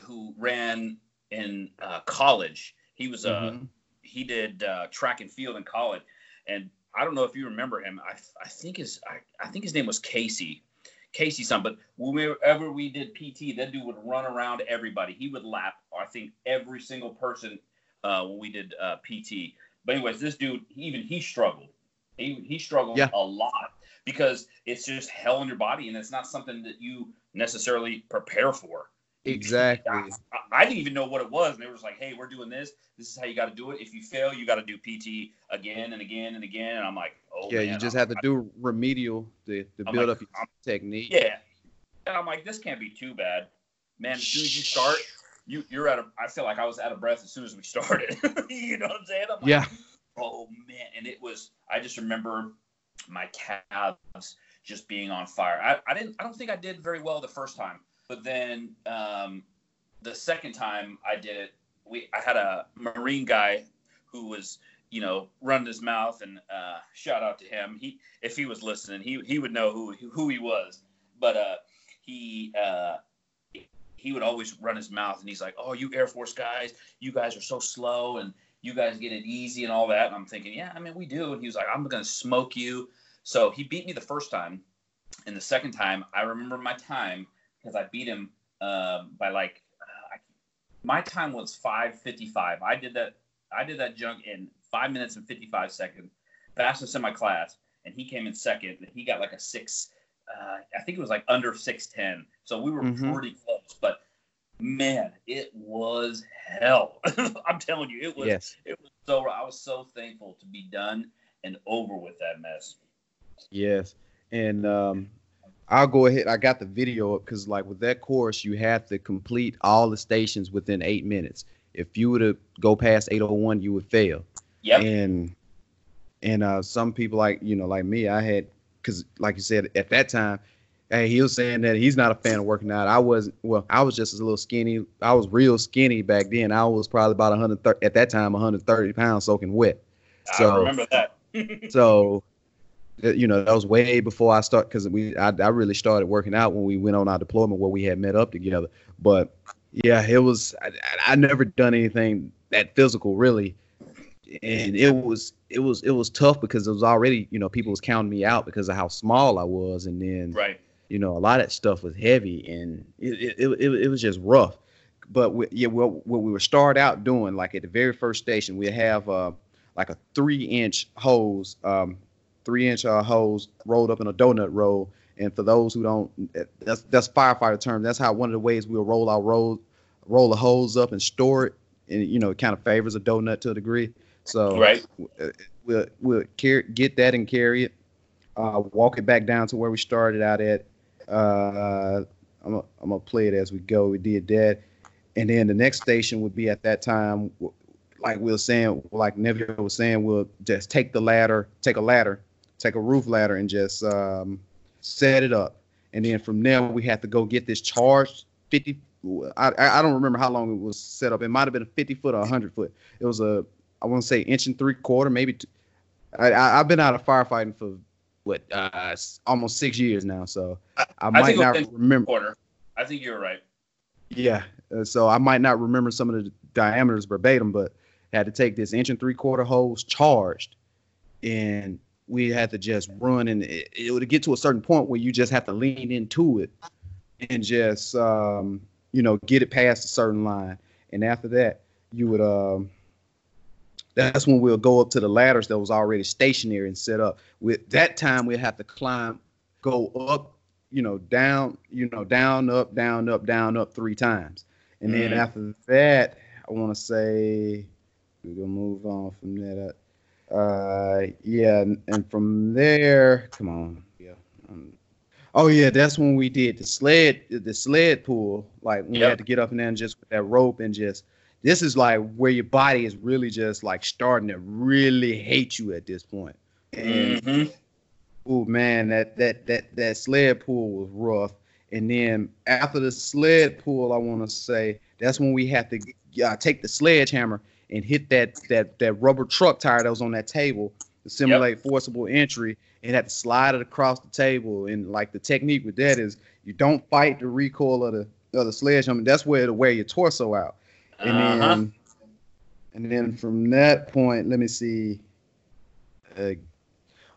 who ran in uh, college. He was uh, Mhm. he did uh, track and field in college, and I don't know if you remember him. I, I think his I, I think his name was Casey, Casey something. But whenever we did PT, that dude would run around everybody. He would lap I think every single person uh, when we did uh, PT. But anyways, this dude even he struggled. He he struggled Yeah. a lot because it's just hell in your body, and it's not something that you necessarily prepare for. exactly I, I didn't even know what it was, and they were just like, "Hey, we're doing this. This is how you got to do it. If you fail, you got to do PT again and again and again." And I'm like, "Oh, yeah man, you just I'm- have to do remedial to, to I'm build like, up your I'm- technique yeah." And I'm like, "This can't be too bad, man." As soon as you start, you you're out of. I feel like I was out of breath as soon as we started. (laughs) you know what I'm saying? I'm like, yeah Oh man, and it was. I just remember my calves just being on fire. I, I didn't. I don't think I did very well the first time, but then um, the second time I did it, we I had a marine guy who was you know running his mouth and uh, shout out to him. He if he was listening, he he would know who who he was. But uh, he uh, he would always run his mouth and he's like, "Oh, you Air Force guys, you guys are so slow and you guys get it easy and all that." And I'm thinking, "Yeah, I mean, we do." And he was like, "I'm gonna smoke you." So he beat me the first time, and the second time, I remember my time because I beat him um, by like uh, my time was 5:55. I did that. I did that junk in five minutes and 55 seconds, fastest in my class, and he came in second. And he got like a six. Uh, I think it was like under 610. So we were Mhm. pretty close, but man, it was hell. (laughs) I'm telling you, it was. Yes. It was so. I was so thankful to be done and over with that mess. Yes. And um, I'll go ahead. I got the video up because, like, with that course, you have to complete all the stations within eight minutes. If you were to go past 801, you would fail. Yep. And and uh, some people, like you know, like me, I had because, like you said, at that time, hey, he was saying that he's not a fan of working out. I wasn't. Well, I was just a little skinny. I was real skinny back then. I was probably about 130 at that time, 130 pounds soaking wet. So- I remember that. (laughs) So, you know, that was way before I start because we I, I really started working out when we went on our deployment where we had met up together. But yeah, it was I, I I never done anything that physical really, and it was it was it was tough because it was already you know people was counting me out because of how small I was, and then right. You know a lot of that stuff was heavy and it it, it, it was just rough but we, yeah what, what we would start out doing like at the very first station we'd have uh like a three inch hose um three inch uh, hose rolled up in a donut roll and for those who don't that's that's firefighter term that's how one of the ways we'll roll our roll roll the hose up and store it and you know it kind of favors a donut to a degree so Right. we'll we'll carry, get that and carry it. Uh, walk it back down to where we started out at. Uh, I'm gonna, I'm gonna play it as we go. We did that, and then the next station would be at that time, like we were saying, like Neville was saying, we'll just take the ladder, take a ladder, take a roof ladder, and just um, set it up. And then from there, we had to go get this charged 50. I, I don't remember how long it was set up. It might have been a 50 foot or 100 foot. It was a I want to say inch and three quarter, maybe. Two. I, I I've been out of firefighting for what uh almost six years now, so I might think it was not remember. Quarter. I think you're right. Yeah, uh, so I might not remember some of the diameters verbatim, but had to take this inch and three quarter hose charged, and we had to just run, and it, it would get to a certain point where you just have to lean into it and just um, you know get it past a certain line, and after that you would um. That's when we'll go up to the ladders that was already stationary and set up. With that time, we'll have to climb, go up you know, down, you know, down, up, down, up, down, up three times. And then Mhm. after that, I want to say we're gonna move on from that. Uh, yeah, and, from there, come on, yeah. Um, oh yeah, that's when we did the sled, the sled pull. Like we Yep. had to get up and then just with that rope and just. This is like where your body is really just like starting to really hate you at this point. And Mhm. Oh man, that that that that sled pull was rough. And then after the sled pull, I want to say that's when we had to uh, take the sledgehammer and hit that that that rubber truck tire that was on that table to simulate forcible entry, and had to slide it across the table. And like the technique with that is you don't fight the recoil of the of the sledgehammer. That's where it'll wear your torso out. And Uh-huh. then and then from that point, let me see. Uh,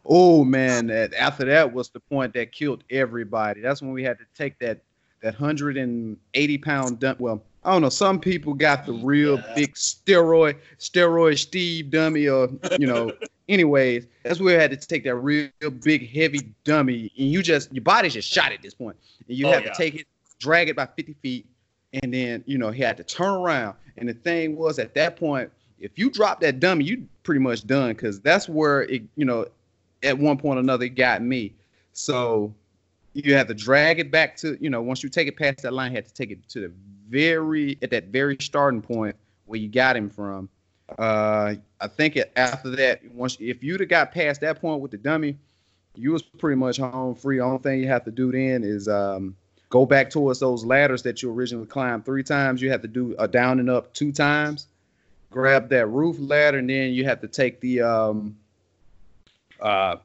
oh man, that after that was the point that killed everybody. That's when we had to take that that hundred and eighty pound dump. Well, I don't know. Some people got the real Yeah. big steroid steroid Steve dummy, or you know. (laughs) Anyways, that's where we had to take that real big heavy dummy, and you just your body's just shot at this point, and you Oh, have yeah. to take it, drag it by fifty feet, and then you know he had to turn around. And the thing was, at that point, if you drop that dummy, you pretty much done because that's where it, you know, at one point or another it got me. So you have to drag it back to, you know, once you take it past that line, you have to take it to the very at that very starting point where you got him from. Uh, I think it, after that, once if you'd have got past that point with the dummy, you was pretty much home free. Only thing you have to do then is um, go back towards those ladders that you originally climbed three times. You have to do a down and up two times. Grab that roof ladder, and then you have to take the um, uh,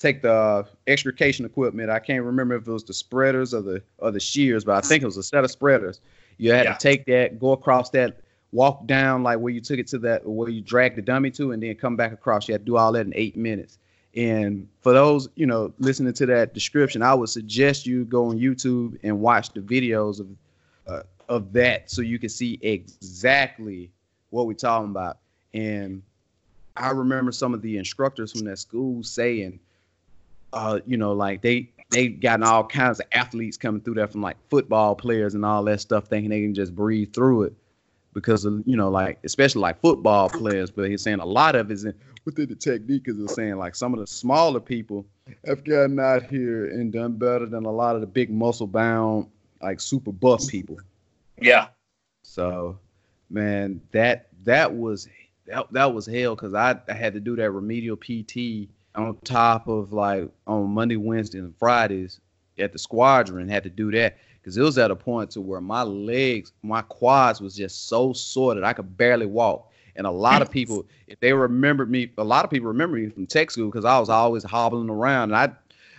take the extrication equipment. I can't remember if it was the spreaders or the or the shears, but I think it was a set of spreaders. You had Yeah. to take that, go across that, walk down like where you took it to that, where you dragged the dummy to, and then come back across. You had to do all that in eight minutes. And for those, you know, listening to that description, I would suggest you go on YouTube and watch the videos of uh, of that so you can see exactly what we're talking about. And I remember some of the instructors from that school saying, uh, you know, like they they gotten all kinds of athletes coming through there from like football players and all that stuff, thinking they can just breathe through it because of you know, like especially like football players. But he's saying a lot of it is in within the technique, because he's saying like some of the smaller people have gotten out here and done better than a lot of the big muscle bound like super buff people. Yeah. So, man, that that was that, that was hell because I, I had to do that remedial PT on top of like on Monday, Wednesday, and Fridays at the squadron. Had to do that because it was at a point to where my legs, my quads was just so sore that I could barely walk. And a lot of (laughs) people, if they remembered me, a lot of people remember me from tech school because I was always hobbling around. And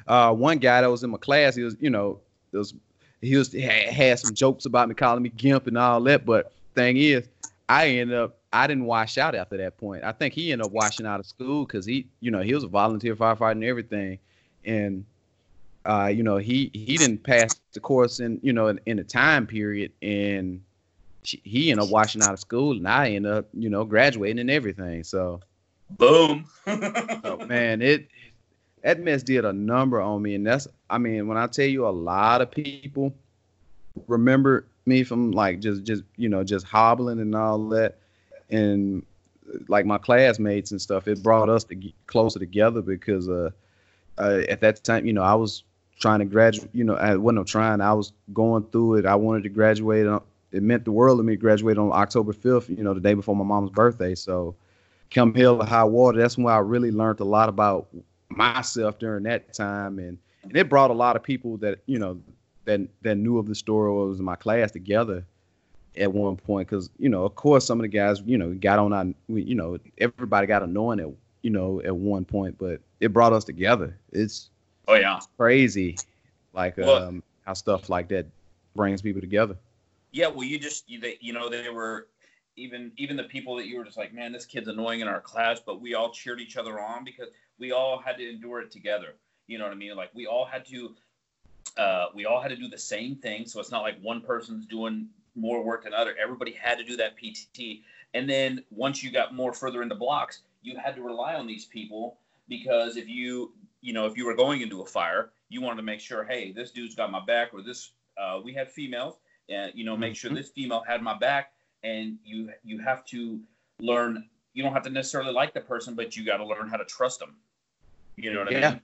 I, uh, one guy that was in my class, he was, you know, was he was had, had some jokes about me calling me gimp and all that. But thing is, I ended up I didn't wash out after that point. I think he ended up washing out of school because he, you know, he was a volunteer firefighter and everything, and uh, you know, he he didn't pass the course in you know in, in the time period, and he ended up washing out of school, and I ended up you know graduating and everything. So, Boom. so man, it that mess did a number on me, and that's I mean when I tell you a lot of people remember me from like just just you know just hobbling and all that and like my classmates and stuff it brought us to get closer together because uh, uh at that time you know i was trying to graduate you know i wasn't trying i was going through it. I wanted to graduate it meant the world to me to graduate on october 5th you know the day before my mom's birthday. So come hell or high water that's when i really learned a lot about myself during that time. And and it brought a lot of people that you know that that knew of the story or was in my class together at one point. Because you know of course some of the guys you know got on our you know everybody got annoying at you know at one point but it brought us together. It's oh yeah. crazy like Well- um how stuff like that brings people together Yeah, well, you just you, they, you know they were even even the people that you were just like, man, this kid's annoying in our class, but we all cheered each other on because we all had to endure it together. You know what I mean? Like we all had to uh, we all had to do the same thing, so it's not like one person's doing more work than other. Everybody had to do that PT, and then once you got more further into blocks, you had to rely on these people because if you you know if you were going into a fire, you wanted to make sure, hey, this dude's got my back, or this uh, we had females and you know make sure Mhm. this female had my back and you you have to learn you don't have to necessarily like the person but you got to learn how to trust them you know what i Yeah. mean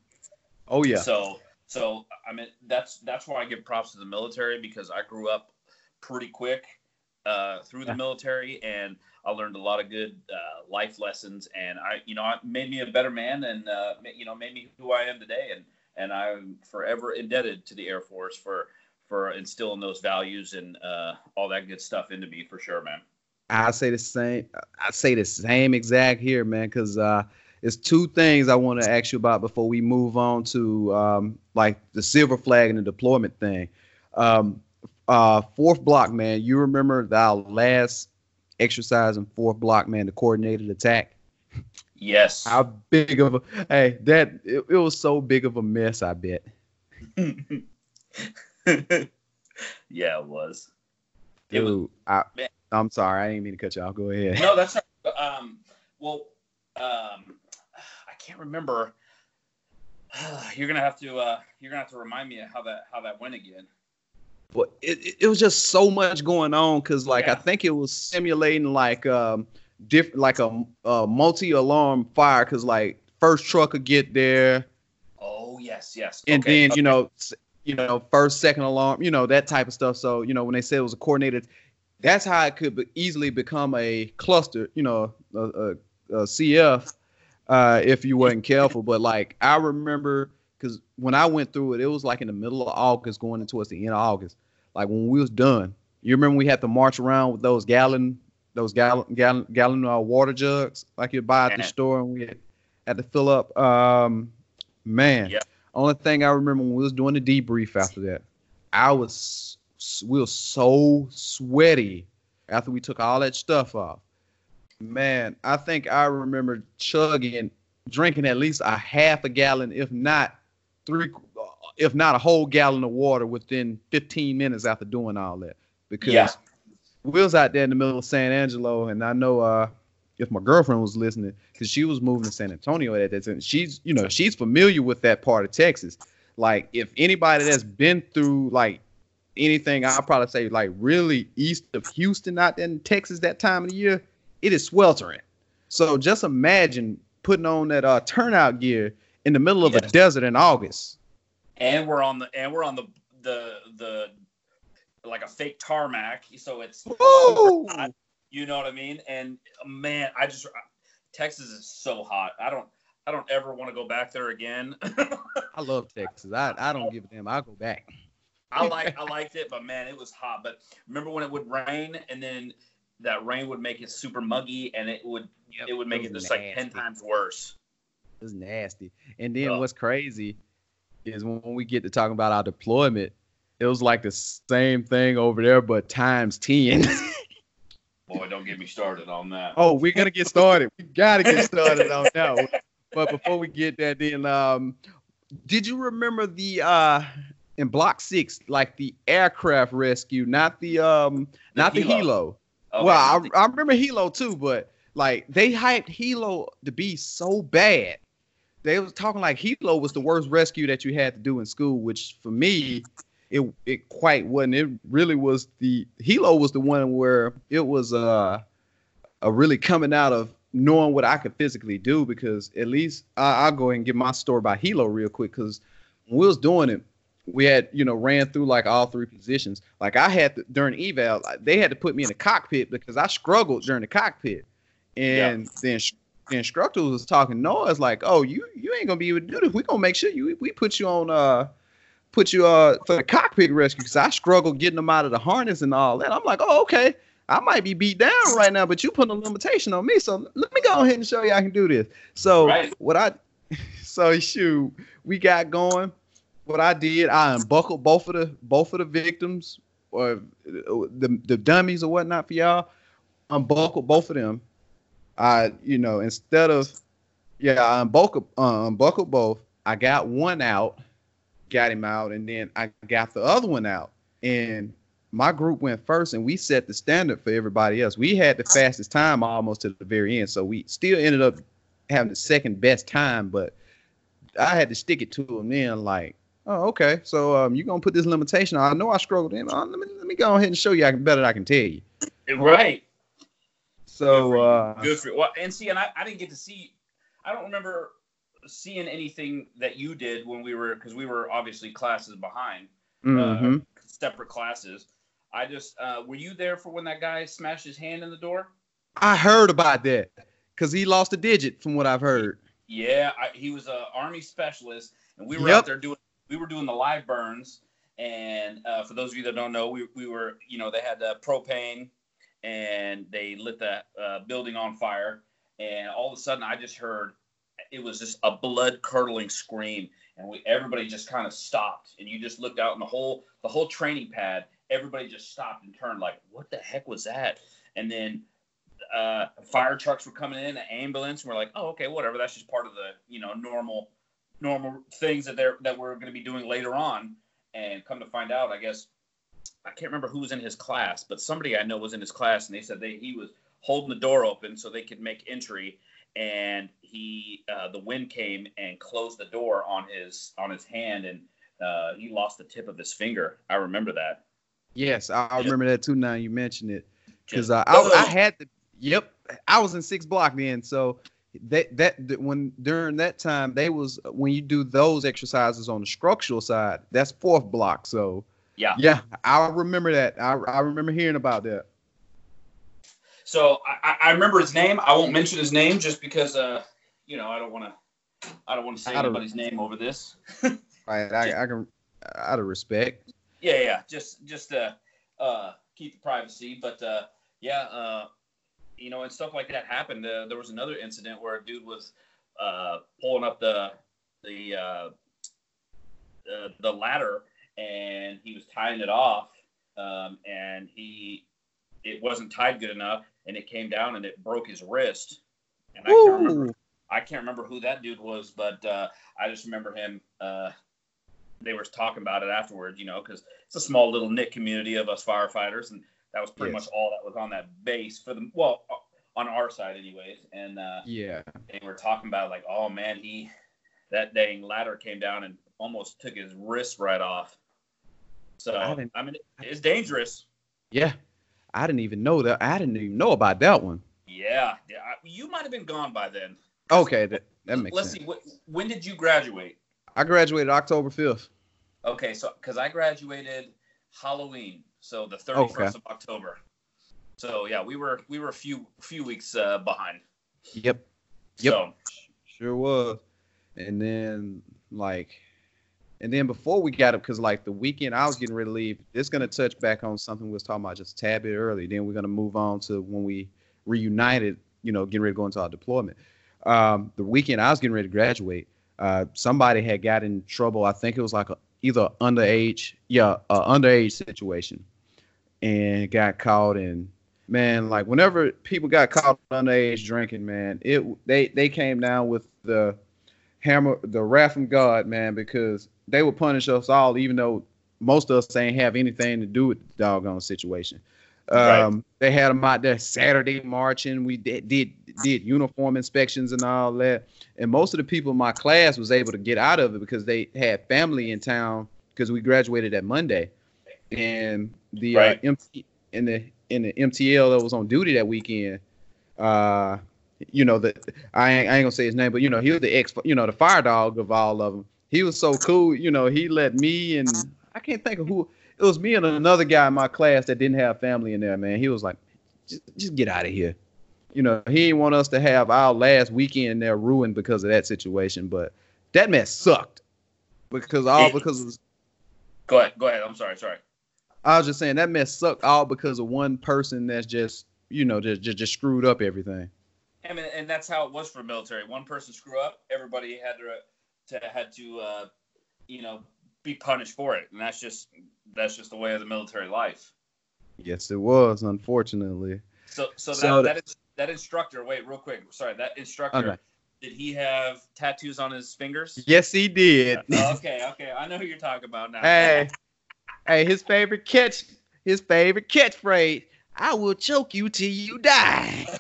oh yeah so so i mean that's that's why i give props to the military because i grew up pretty quick uh, through the Yeah. military and i learned a lot of good uh, life lessons and i you know it made me a better man and uh, you know made me who i am today and and i'm forever indebted to the air force for for instilling those values and uh, all that good stuff into me for sure man I say the same. I say the same exact here, man, because uh, it's two things I want to ask you about before we move on to um, like the silver flag and the deployment thing. Um, uh, fourth block, man. You remember our last exercise in fourth block, man, the coordinated attack. yes How big of a hey that it, it was so big of a mess. I bet. (laughs) yeah it was It was- Dude, I, Man. I'm sorry. I didn't mean to cut you off. Go ahead. no, that's not, um. Well, um, I can't remember. (sighs) You're gonna have to. Uh, you're gonna have to remind me of how that how that went again. But it, it- was just so much going on because like i think it was simulating like um different like a, a multi-alarm fire because like first truck would get there Oh yes, yes. and Okay, then okay. you know you know first second alarm you know that type of stuff so you know when they said it was a coordinated that's how it could be easily become a cluster you know a, a, a cf uh if you weren't careful but like i remember because when i went through it it was like in the middle of august going into towards the end of august like when we was done you remember we had to march around with those gallon those gallon gallon gallon uh, water jugs like you buy at the store and we had, had to fill up um man Yeah. only thing I remember when we was doing the debrief after that, I was we were so sweaty after we took all that stuff off. Man, I think I remember chugging, drinking at least a half a gallon, if not three, if not a whole gallon of water within 15 minutes after doing all that. Because Yeah. we was out there in the middle of San Angelo, and I know uh, if my girlfriend was listening, because she was moving to San Antonio at that time, she's you know she's familiar with that part of Texas. Like if anybody that's been through like anything, I'll probably say like really east of Houston out in Texas that time of the year, it is sweltering. So just imagine putting on that uh, turnout gear in the middle of a desert in August. and we're on the and we're on the the the like a fake tarmac, so it's hot, you know what I mean? And man, I just Texas is so hot. I don't I don't ever want to go back there again. (laughs) I love Texas. I, I don't give a damn. I'll go back. I like I liked it, but man, it was hot. But remember when it would rain and then that rain would make it super muggy and it would it would make it was just like ten times worse. It was nasty. And then Ugh. what's crazy is when, we get to talking about our deployment, it was like the same thing over there, but times 10. (laughs) Boy, don't get me started on that. oh, we're gonna get started. We gotta get started on that. But before we get there, then um did you remember the uh in block six, like the aircraft rescue, not the um The not the helo. helo. Okay. Well, I, I remember helo too, but like they hyped helo to be so bad. They was talking like helo was the worst rescue that you had to do in school, which for me, it it quite wasn't. It really was the helo was the one where it was uh a really coming out of knowing what I could physically do because at least I, I'll go ahead and give my story about helo real quick because when we was doing it, we had you know ran through like all three positions. Like I had to, during eval, they had to put me in the cockpit because I struggled during the cockpit, and the, ins- the instructor was talking noise like, "Oh, you you ain't gonna be able to do this. We gonna make sure you we put you on uh." Put you uh for the cockpit rescue because I struggled getting them out of the harness and all that. I'm like, oh okay, I might be beat down right now, but you putting a limitation on me. So let me go ahead and show you I can do this. So Right. what I (laughs) so shoot, we got going. What I did, I unbuckled both of the both of the victims or the the dummies or whatnot for y'all. Unbuckled both of them. I you know instead of yeah, I unbuckled uh, unbuckled both. I got one out, got him out, and then I got the other one out. And my group went first, and we set the standard for everybody else. We had the fastest time almost to the very end, so we still ended up having the second best time. But I had to stick it to them then, like, oh, okay, so um, you're gonna put this limitation. on. I know I struggled in. Uh, let me let me go ahead and show you I can better than I can tell you. Right. So uh, Good for you. Well, and see, and I, I didn't get to see. I don't remember seeing anything that you did when we were because we were obviously classes behind, mhm. uh, separate classes. I just uh, were you there for when that guy smashed his hand in the door? I heard about that because he lost a digit, from what I've heard. Yeah, I, he was a army specialist, and we were Yep. out there doing we were doing the live burns. And uh, for those of you that don't know, we, we were you know they had uh, propane, and they lit the uh, building on fire, and all of a sudden I just heard it was just a blood curdling scream, and we everybody just kind of stopped, and you just looked out, and the whole the whole training pad, everybody just stopped and turned like, what the heck was that? And then uh, fire trucks were coming in, an ambulance. And we're like, oh, okay, whatever. That's just part of the you know normal normal things that they're that we're going to be doing later on. And come to find out, I guess I can't remember who was in his class, but somebody I know was in his class, and they said they he was holding the door open so they could make entry, and he uh, the wind came and closed the door on his on his hand, and uh, he lost the tip of his finger. I remember that. Yes, I, I remember that too. Now you mentioned it, because uh, I, I had the yep, I was in six block then. So that, that that when during that time they was when you do those exercises on the structural side, that's fourth block. So Yeah. yeah, I remember that. I I remember hearing about that. So I, I- remember his name. I won't mention his name just because, uh, you know, I don't want to. I don't want to say anybody's name over this. (laughs) Right, I, I can out of respect. Yeah, yeah. Just, just uh, uh, keep the privacy. But uh, yeah, uh, you know, and stuff like that happened. Uh, there was another incident where a dude was uh, pulling up the the uh, the, the ladder and he was tying it off um, and he it wasn't tied good enough, and it came down and it broke his wrist. And I can't remember. I can't remember who that dude was, but uh, I just remember him. Uh, they were talking about it afterwards, you know, because it's a small little knit community of us firefighters, and that was pretty Yes. much all that was on that base for the well, on our side, anyways. And uh, Yeah. they were talking about like, oh man, he that dang ladder came down and almost took his wrist right off. So I I, mean, it's dangerous. Yeah. I didn't even know that. I didn't even know about that one. Yeah, yeah. You might have been gone by then. Okay, that, that makes Let's sense. see. Wh- when did you graduate? I graduated October 5th. Okay, so because I graduated Halloween, so the thirty first of October. So yeah, we were we were a few few weeks uh, behind. Yep. Yep. So Sure was. And then like and then before we got up, because like the weekend I was getting ready to leave, it's gonna touch back on something we was talking about just a tad bit early. Then we're gonna move on to when we reunited, you know, getting ready to go into our deployment. Um, the weekend I was getting ready to graduate, uh, somebody had got in trouble. I think it was like a, either underage, yeah, a underage situation, and got caught and man, like whenever people got caught underage drinking, man, it they they came down with the hammer, the wrath from God, man, because they would punish us all, even though most of us ain't have anything to do with the doggone situation. Right. Um, They had them out there Saturday marching. We did, did did uniform inspections and all that. And most of the people in my class was able to get out of it because they had family in town because we graduated that Monday, and the Right. uh, MT, in the in the MTL that was on duty that weekend. Uh, you know the I ain't, I ain't gonna say his name, but you know he was the ex, you know the fire dog of all of them. He was so cool, you know. He let me and I can't think of who it was. Me and another guy in my class that didn't have family in there. Man, he was like, just, just get out of here. You know, he didn't want us to have our last weekend there ruined because of that situation. But that mess sucked because all It- because of go ahead, go ahead. I'm sorry, sorry. I was just saying that mess sucked all because of one person that's just you know just just, just screwed up everything. I mean, and that's how it was for military. One person screw up, everybody had to to had to uh, you know be punished for it, and that's just that's just the way of the military life. Yes, it was unfortunately. So so that So that, is, that instructor. Wait, real quick. Sorry, that instructor. Okay. Did he have tattoos on his fingers? Yes, he did. (laughs) Oh, okay, okay. I know who you're talking about now. hey, hey, his favorite catch, his favorite catchphrase. I will choke you till you die. (laughs)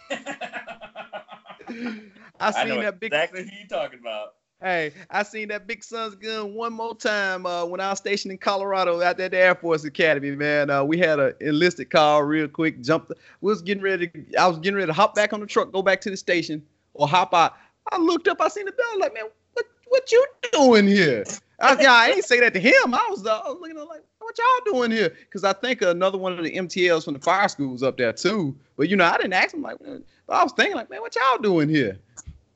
I I seen know that big. exactly who you're talking about. Hey, I seen that big son's gun one more time uh, when I was stationed in Colorado out there at the Air Force Academy. Man, uh, we had a enlisted call real quick. Jumped. We was getting ready. To, I was getting ready to hop back on the truck, go back to the station, or hop out. I looked up. I seen the bell. Like, man, what what you doing here? I, yeah, I ain't say that to him. I was, uh, I was looking at him like, what y'all doing here? Because I think another one of the MTLs from the fire school was up there too. But you know, I didn't ask him like, I was thinking like, man, what y'all doing here?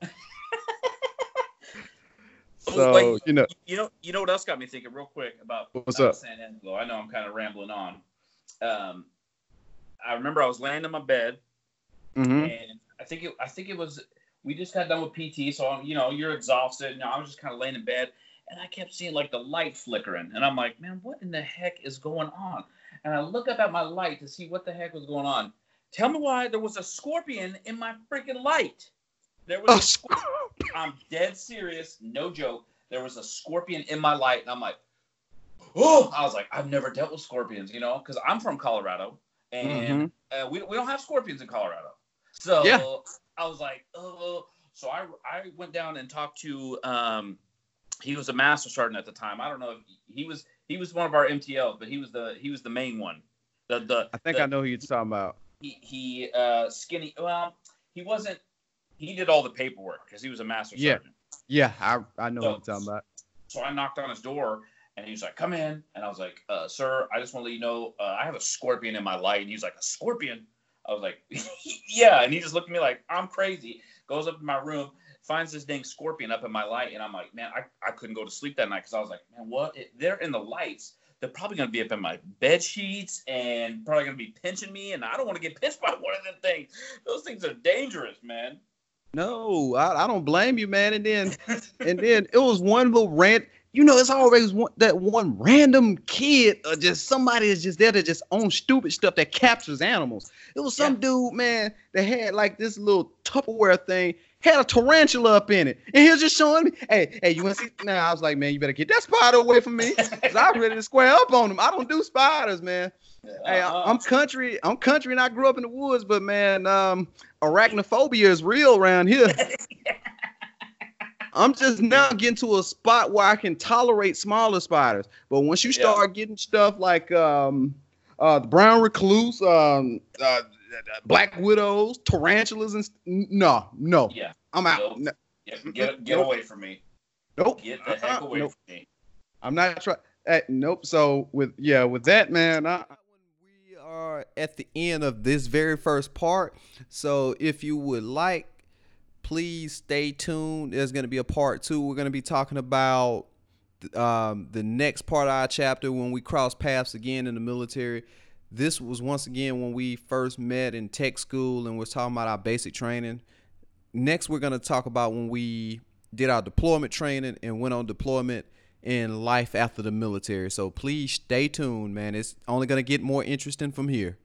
(laughs) So Like, you know, You know, you know what else got me thinking real quick about What's about up? San Angelo. I know I'm kind of rambling on. Um, I remember I was laying in my bed, mhm. and I think it, I think it was we just got done with PT, so you know you're exhausted. And I was just kind of laying in bed, and I kept seeing like the light flickering, and I'm like, man, what in the heck is going on? And I look up at my light to see what the heck was going on. Tell me why there was a scorpion in my freaking light. There was Oh, a scorpion. I'm dead serious, no joke. There was a scorpion in my light, and I'm like, oh, I was like, I've never dealt with scorpions, you know, because I'm from Colorado, and uh, we, we don't have scorpions in Colorado. So Yeah. I was like, oh. So I, I went down and talked to, um, he was a master sergeant at the time. I don't know if he was he was one of our MTLs, but he was the he was the main one. The the I think the, I know who you're talking about. He he uh skinny. Well, he wasn't. He did all the paperwork because he was a master Yeah. sergeant. Yeah, I I know So- who you're talking about. So I knocked on his door and he was like, "Come in." And I was like, uh, "Sir, I just want to let you know uh, I have a scorpion in my light." And he was like, "A scorpion?" I was like, (laughs) "Yeah." And he just looked at me like I'm crazy. Goes up to my room, finds this dang scorpion up in my light, and I'm like, "Man, I, I couldn't go to sleep that night because I was like, man, what? It, they're in the lights. They're probably gonna be up in my bed sheets and probably gonna be pinching me, and I don't want to get (laughs) pinched by one of them things. Those things are dangerous, man." No, I, I don't blame you, man. And then (laughs) and then it was one little rant. You know, it's always one, that one random kid or just somebody is just there to just own stupid stuff that captures animals. It was some yeah. dude, man, that had like this little Tupperware thing, had a tarantula up in it, and he was just showing me, "Hey, hey, you want to see?" Now (laughs) nah, I was like, "Man, you better get that spider away from me, cause I'm ready to square up on him. I don't do spiders, man." Hey, uh-huh. I'm country. I'm country, and I grew up in the woods. But man, um, arachnophobia is real around here. (laughs) I'm just now getting to a spot where I can tolerate smaller spiders. But once you start yeah. getting stuff like um, uh, the brown recluse, um, uh, black widows, tarantulas, and no, no, yeah, I'm out. No. Yeah, get get away from me. Nope. Get the heck uh-uh. away nope. from me. I'm not trying. Uh, nope. So with yeah, with that man, I, we are at the end of this very first part. So if you would like please stay tuned. There's going to be a part two. We're going to be talking about um, the next part of our chapter when we cross paths again in the military. This was once again when we first met in tech school and we're talking about our basic training. Next, we're going to talk about when we did our deployment training and went on deployment in life after the military. So please stay tuned, man. It's only going to get more interesting from here.